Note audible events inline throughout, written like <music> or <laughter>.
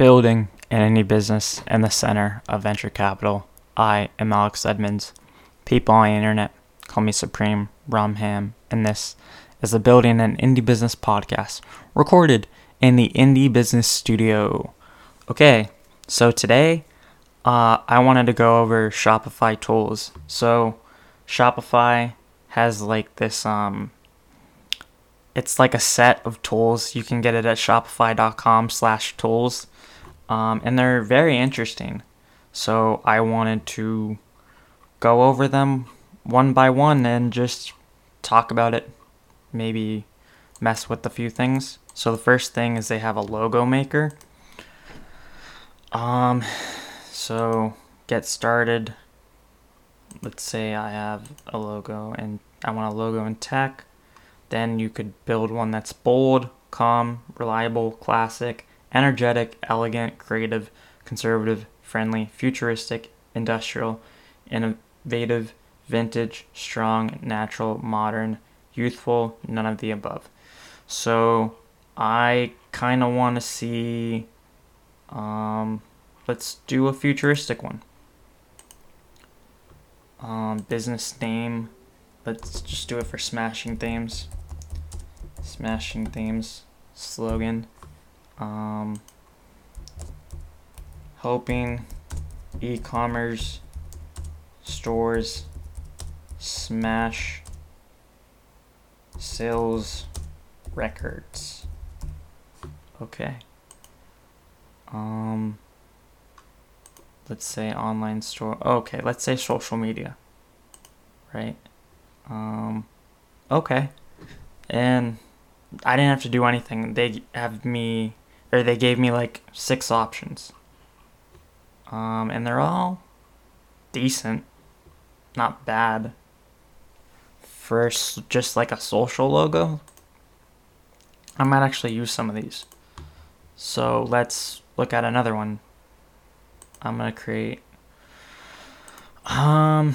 Building and indie business in the center of venture capital. I am Alex Edmonds. People on the internet call me Supreme Bromham, and this is the Building an Indie Business podcast recorded in the Indie Business Studio. Okay, so today uh, I wanted to go over Shopify tools. So Shopify has like this um it's like a set of tools. You can get it at shopify.com slash tools. Um, and they're very interesting. So I wanted to go over them one by one and just talk about it. Maybe mess with a few things. So the first thing is they have a logo maker. Um, so get started. Let's say I have a logo and I want a logo in tech. Then you could build one that's bold, calm, reliable, classic, energetic, elegant, creative, conservative, friendly, futuristic, industrial, innovative, vintage, strong, natural, modern, youthful, none of the above. So I kind of want to see. Um, let's do a futuristic one. Um, business name. Let's just do it for smashing themes. Smashing themes. Slogan. Um, hoping e-commerce stores smash sales records. Okay. Um let's say online store. Okay, let's say social media. Right? Um okay. And I didn't have to do anything. They have me or they gave me like six options. Um and they're all decent. Not bad for just like a social logo. I might actually use some of these. So let's look at another one. I'm gonna create. Um,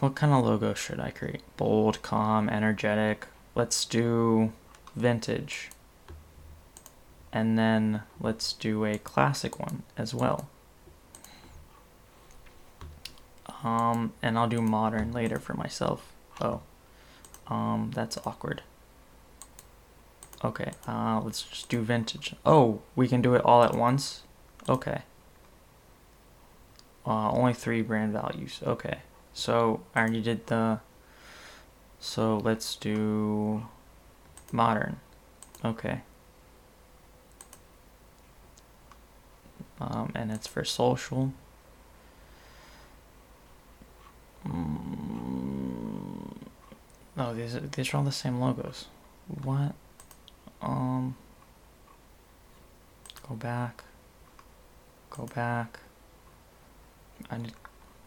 what kind of logo should I create? Bold, calm, energetic. Let's do vintage. And then let's do a classic one as well. Um, and I'll do modern later for myself. Oh. Um, that's awkward. Okay, uh, let's just do vintage. Oh, we can do it all at once? Okay. Uh, only three brand values. Okay. So, I already did the... So, let's do... Modern. Okay. Um, and it's for social. No, these are, these are all the same logos. What? Um. Go back. Go back. I need.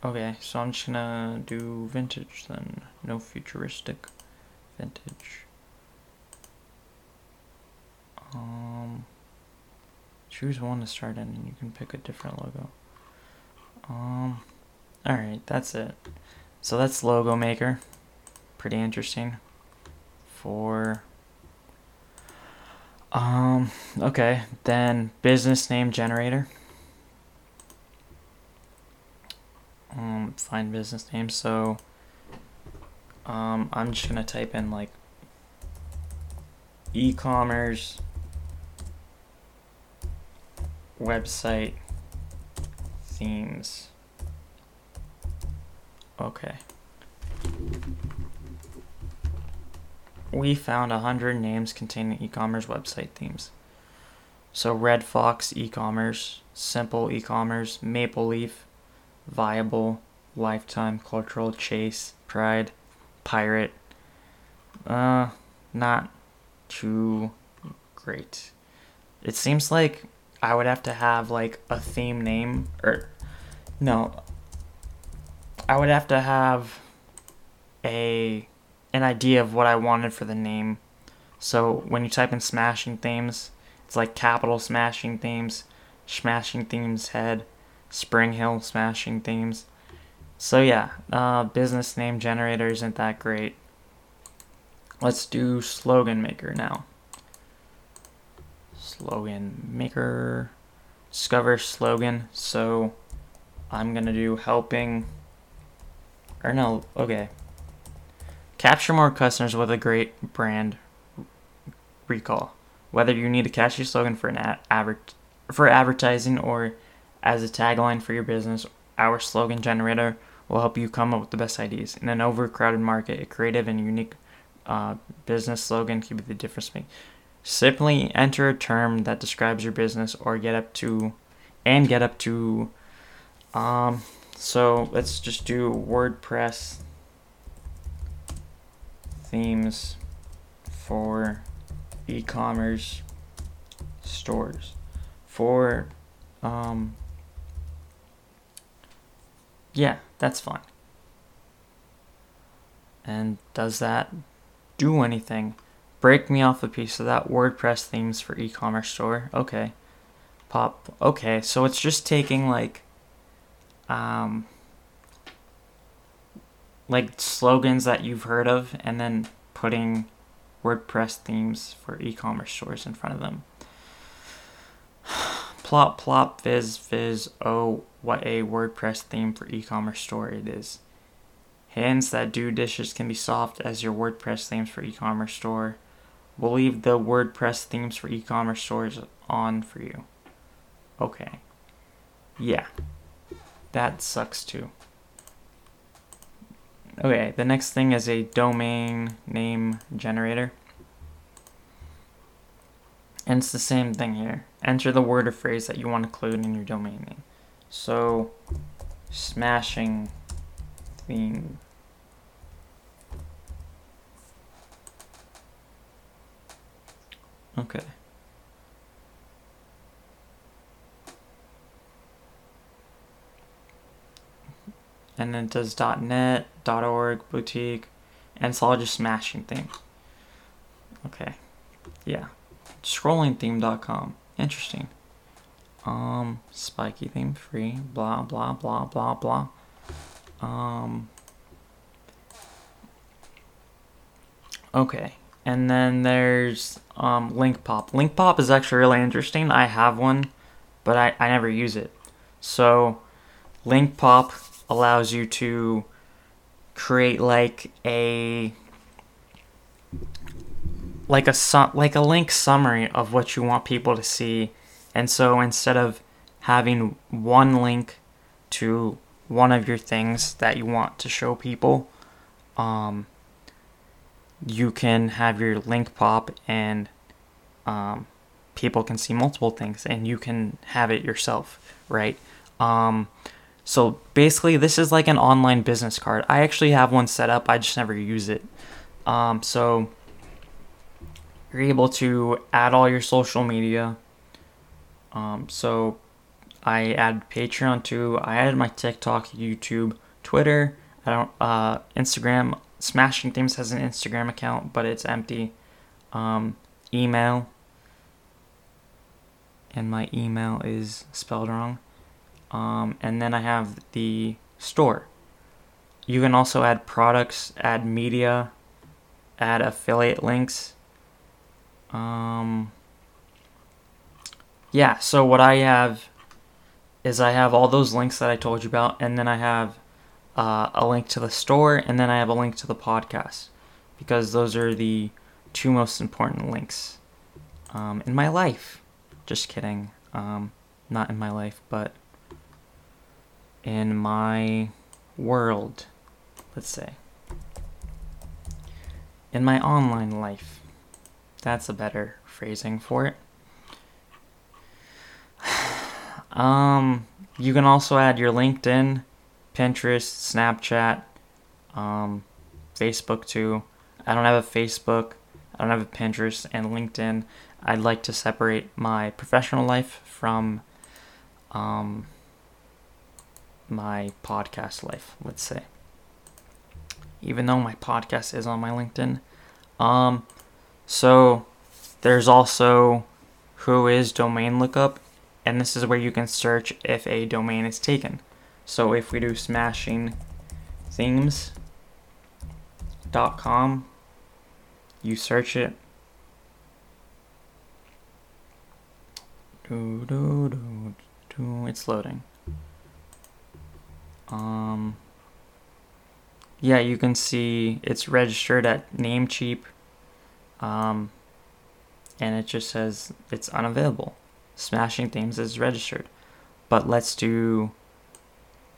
Okay, so I'm just gonna do vintage then. No futuristic. Vintage. Um. Choose one to start in, and you can pick a different logo. Um. Alright, that's it. So that's Logo Maker pretty interesting for um okay then business name generator um find business name so um i'm just gonna type in like e-commerce website themes okay we found 100 names containing e-commerce website themes. So Red Fox e-commerce, Simple e-commerce, Maple Leaf, Viable, Lifetime, Cultural, Chase, Pride, Pirate. Uh, not too great. It seems like I would have to have like a theme name or no. I would have to have a an idea of what I wanted for the name. So when you type in smashing themes, it's like capital smashing themes, smashing themes head, Spring Hill smashing themes. So yeah, uh, business name generator isn't that great. Let's do slogan maker now. Slogan maker. discover slogan. So I'm gonna do helping. Or no, okay. Capture more customers with a great brand recall. Whether you need a catchy slogan for an ad- adver- for advertising or as a tagline for your business, our slogan generator will help you come up with the best ideas. In an overcrowded market, a creative and unique uh, business slogan can be the difference maker. Simply enter a term that describes your business or get up to and get up to um so let's just do WordPress themes for e-commerce stores. For um yeah that's fine. And does that do anything break me off a piece of that wordpress themes for e-commerce store okay pop okay so it's just taking like um like slogans that you've heard of and then putting WordPress themes for e-commerce stores in front of them. <sighs> plop plop viz viz oh what a WordPress theme for e-commerce store it is. Hands that do dishes can be soft as your WordPress themes for e-commerce store. We'll leave the WordPress themes for e-commerce stores on for you. Okay. Yeah. That sucks too. Okay, the next thing is a domain name generator. And it's the same thing here. Enter the word or phrase that you want to include in your domain name. So, smashing theme. Okay. and then it does .net, .org, boutique, and it's all just smashing themes. Okay, yeah, scrollingtheme.com. Interesting. Um, spiky theme free. Blah blah blah blah blah. Um. Okay, and then there's um Link Pop is actually really interesting. I have one, but I I never use it. So, Link Pop allows you to create like a like a su- like a link summary of what you want people to see and so instead of having one link to one of your things that you want to show people um, you can have your link pop and um, people can see multiple things and you can have it yourself right um, so basically, this is like an online business card. I actually have one set up, I just never use it. Um, so you're able to add all your social media. Um, so I added Patreon too. I added my TikTok, YouTube, Twitter. I don't uh, Instagram. Smashing Themes has an Instagram account, but it's empty. Um, email, and my email is spelled wrong. Um, and then I have the store. You can also add products, add media, add affiliate links. Um, yeah, so what I have is I have all those links that I told you about, and then I have uh, a link to the store, and then I have a link to the podcast because those are the two most important links um, in my life. Just kidding. Um, not in my life, but in my world, let's say. In my online life. That's a better phrasing for it. <sighs> um, you can also add your LinkedIn, Pinterest, Snapchat, um, Facebook too. I don't have a Facebook, I don't have a Pinterest and LinkedIn. I'd like to separate my professional life from um, my podcast life, let's say. Even though my podcast is on my LinkedIn. Um so there's also Whois domain lookup and this is where you can search if a domain is taken. So if we do smashing themes.com, you search it. Do, do, do, Ooh, it's loading. Um, yeah, you can see it's registered at Namecheap. Um, and it just says it's unavailable. Smashing Themes is registered. But let's do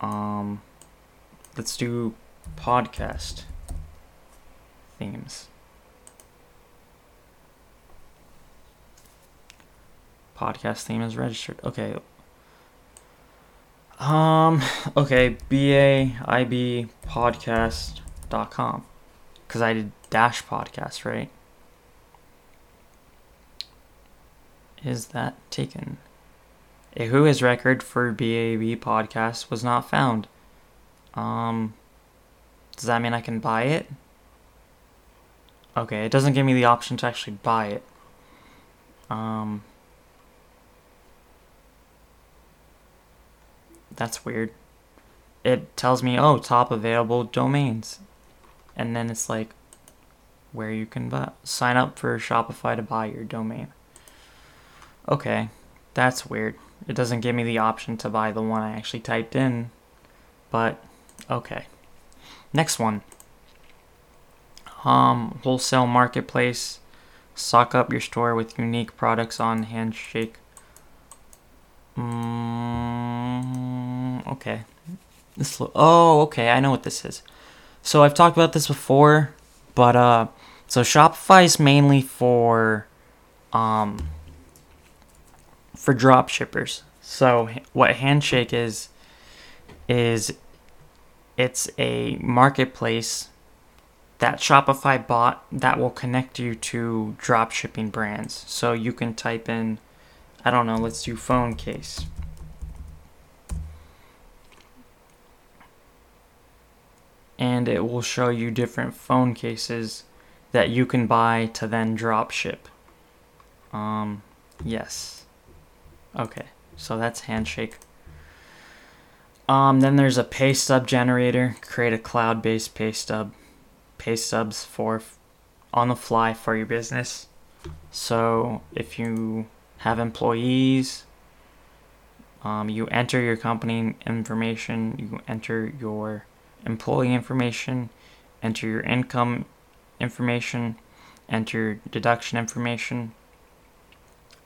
um let's do podcast themes. Podcast theme is registered. Okay. Um okay, BAIB podcast.com cuz I did dash podcast, right? Is that taken? A Whois record for BAB podcast was not found. Um, does that mean I can buy it? Okay, it doesn't give me the option to actually buy it. Um, that's weird. It tells me, oh, top available domains. And then it's like, where you can buy, sign up for Shopify to buy your domain. Okay, that's weird. It doesn't give me the option to buy the one I actually typed in, but okay. Next one. Um, wholesale marketplace. Stock up your store with unique products on Handshake. Mm, okay. This lo- oh, okay. I know what this is. So I've talked about this before, but uh, so Shopify is mainly for um for drop shippers. So what Handshake is is it's a marketplace that Shopify bought that will connect you to drop shipping brands. So you can type in I don't know, let's do phone case. And it will show you different phone cases that you can buy to then drop ship. Um yes. Okay, so that's Handshake. Um, then there's a pay stub generator. Create a cloud-based pay stub, pay stubs for on the fly for your business. So if you have employees, um, you enter your company information, you enter your employee information, enter your income information, enter deduction information.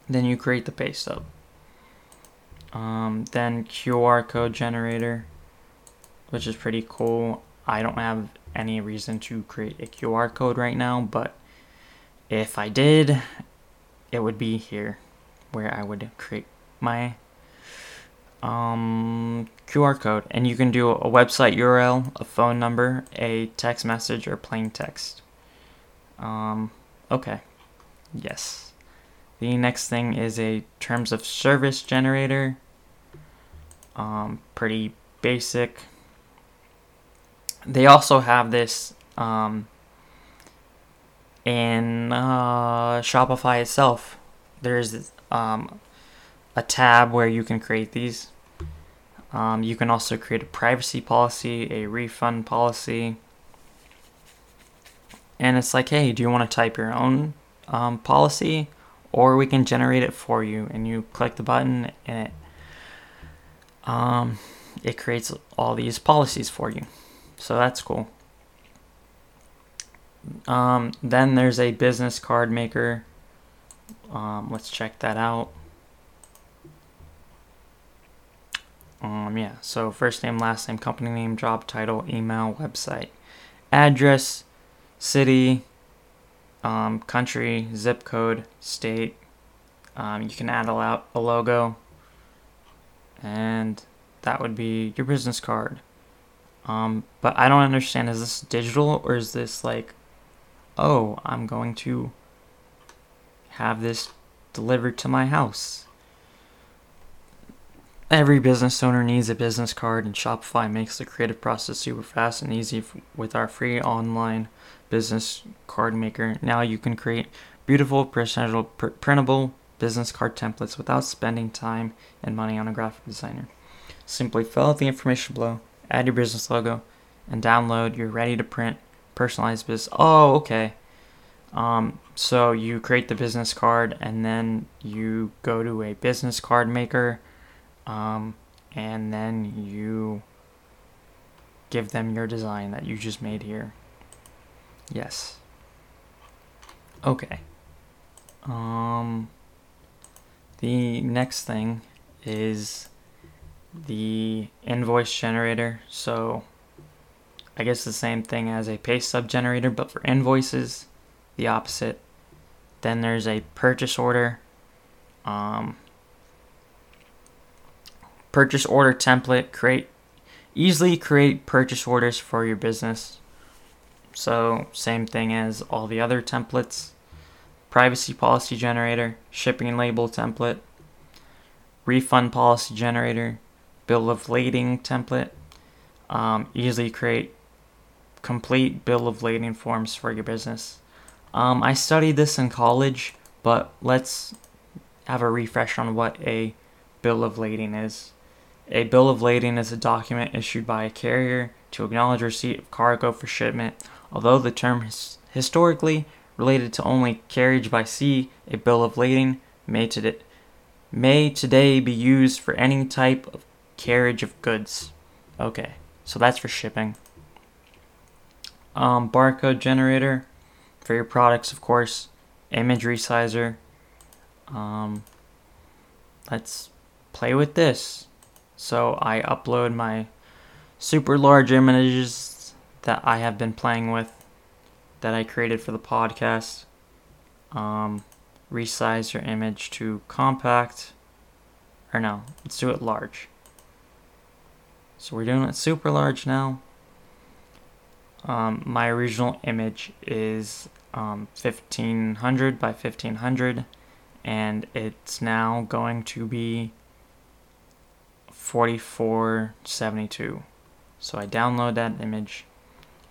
Then you create the pay stub. Um, then QR code generator, which is pretty cool. I don't have any reason to create a QR code right now, but if I did, it would be here where I would create my um, QR code. And you can do a website URL, a phone number, a text message, or plain text. Um, okay. Yes. The next thing is a terms of service generator. Um, pretty basic. They also have this um, in uh, Shopify itself. There's um, a tab where you can create these. Um, you can also create a privacy policy, a refund policy. And it's like, hey, do you want to type your own um, policy? or we can generate it for you and you click the button and it um, it creates all these policies for you. So that's cool. Um, then there's a business card maker. Um, let's check that out. Um, yeah so first name last name company name job title email website address city um, country, zip code, state. Um, you can add a, a logo, and that would be your business card. Um, but I don't understand is this digital or is this like, oh, I'm going to have this delivered to my house? Every business owner needs a business card, and Shopify makes the creative process super fast and easy with our free online business card maker. Now you can create beautiful, pr- printable business card templates without spending time and money on a graphic designer. Simply fill out the information below, add your business logo, and download your ready to print personalized business. Oh, okay. Um, so you create the business card and then you go to a business card maker. um, and then you give them your design that you just made here. Yes. Okay. Um, the next thing is the invoice generator. So I guess the same thing as a pay stub generator, but for invoices, the opposite. Then there's a purchase order. Um, purchase order template. Create easily create purchase orders for your business. So same thing as all the other templates. Privacy policy generator, shipping label template, refund policy generator, bill of lading template. Um, easily create complete bill of lading forms for your business. Um, I studied this in college, but let's have a refresh on what a bill of lading is. A bill of lading is a document issued by a carrier to acknowledge receipt of cargo for shipment. Although the term is historically related to only carriage by sea, a bill of lading may, may today be used for any type of carriage of goods. Okay, so that's for shipping. Um, barcode generator for your products, of course. Image resizer. Um, let's play with this. So I upload my super large images that I have been playing with that I created for the podcast. Um, resize your image to compact. Or no, let's do it large. So we're doing it super large now. Um, my original image is um, 1500 by 1500 and it's now going to be 4472 so I download that image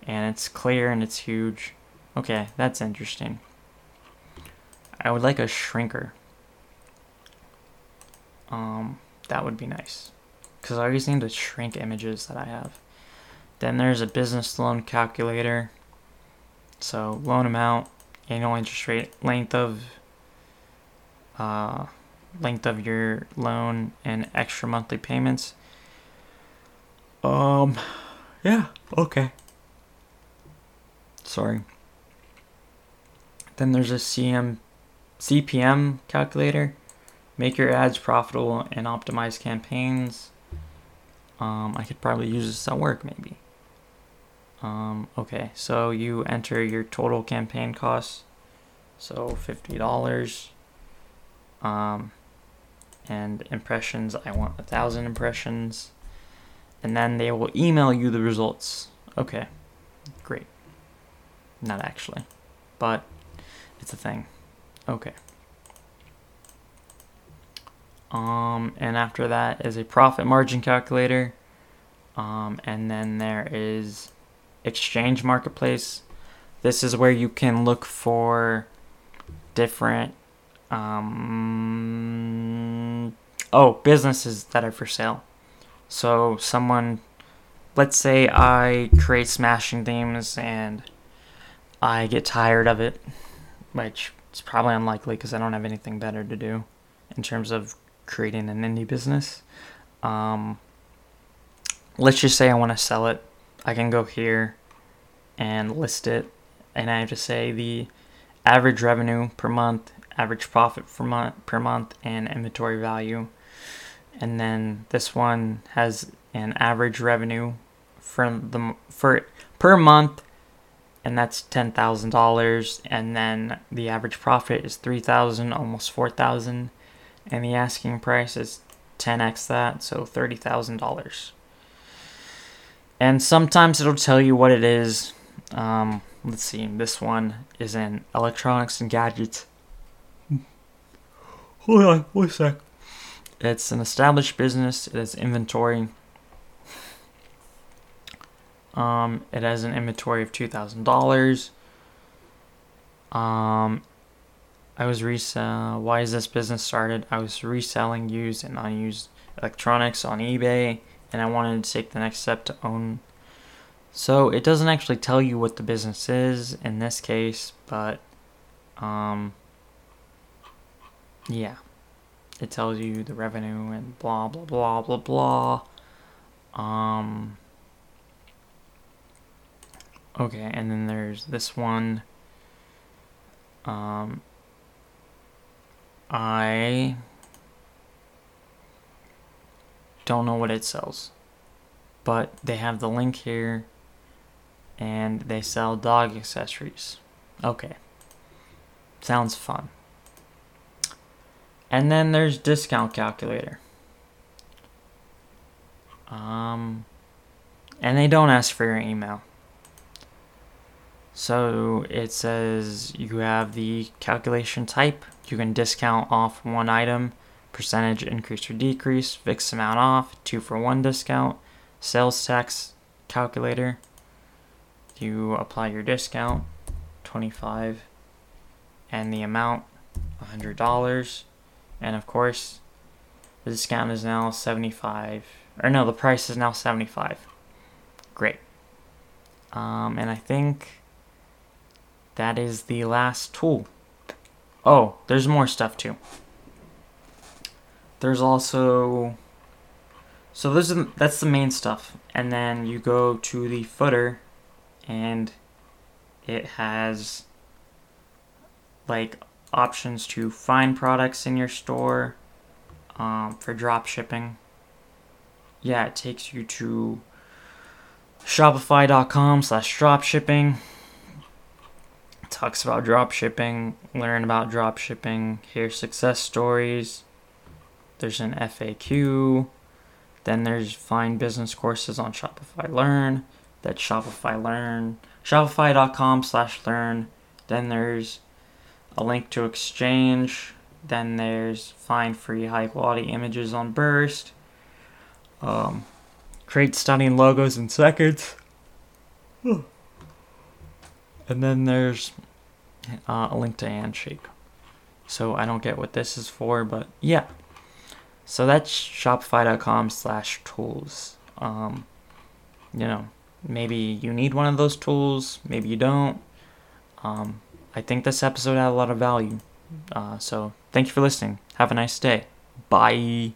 and it's clear and it's huge okay that's interesting I would like a shrinker um, that would be nice because I always need to shrink images that I have then there's a business loan calculator so loan amount, annual interest rate, length of uh, length of your loan, and extra monthly payments. Um, yeah, okay. Sorry. Then there's a CM, CPM calculator. Make your ads profitable and optimize campaigns. Um, I could probably use this at work, maybe. Um, okay, so you enter your total campaign costs. So fifty dollars. Um, and impressions. I want a thousand impressions, and then they will email you the results. Okay, great. Not actually, but it's a thing. Okay. Um, and after that is a profit margin calculator. Um, and then there is exchange marketplace. This is where you can look for different um, oh businesses that are for sale. So someone, let's say I create smashing themes and I get tired of it, which is probably unlikely because I don't have anything better to do in terms of creating an indie business. Um, let's just say I want to sell it I can go here and list it, and I have to say the average revenue per month, average profit per month, per month, and inventory value. And then this one has an average revenue for the for per month, and that's ten thousand dollars. And then the average profit is three thousand, almost four thousand, and the asking price is ten x that, so thirty thousand dollars and sometimes it'll tell you what it is. Um, let's see, this one is in electronics and gadgets. Hold on, one sec. It's an established business. It has inventory. Um, it has an inventory of two thousand dollars. Um, I was resell. Why is this business started? I was reselling used and unused electronics on eBay and I wanted to take the next step to own. So it doesn't actually tell you what the business is in this case, but um, yeah. it tells you the revenue and blah blah blah blah blah. Um. Okay, and then there's this one. Um. I don't know what it sells, but they have the link here, and they sell dog accessories. Okay, sounds fun. And then there's discount calculator. Um, and they don't ask for your email. So it says you have the calculation type. You can discount off one item, percentage increase or decrease, fixed amount off, two for one discount, sales tax calculator. You apply your discount, 25, and the amount, $100 and of course the discount is now 75 or no the price is now 75 great. Um, and i think that is the last tool oh there's more stuff too there's also so this is that's the main stuff and then you go to the footer and it has like options to find products in your store um, for drop shipping. Yeah, it takes you to shopify.com slash drop shipping. Talks about drop shipping, learn about drop shipping, hear success stories. There's an FAQ. Then there's find business courses on Shopify Learn. That's Shopify Learn. Shopify.com slash learn. Then there's a link to exchange. Then there's find free high quality images on Burst. Um, create stunning logos in seconds. And then there's uh, a link to Handshake. So I don't get what this is for, but yeah. So that's Shopify.com slash tools. Um, you know, maybe you need one of those tools, maybe you don't. Um, I think this episode had a lot of value. Uh, so thank you for listening. Have a nice day. Bye.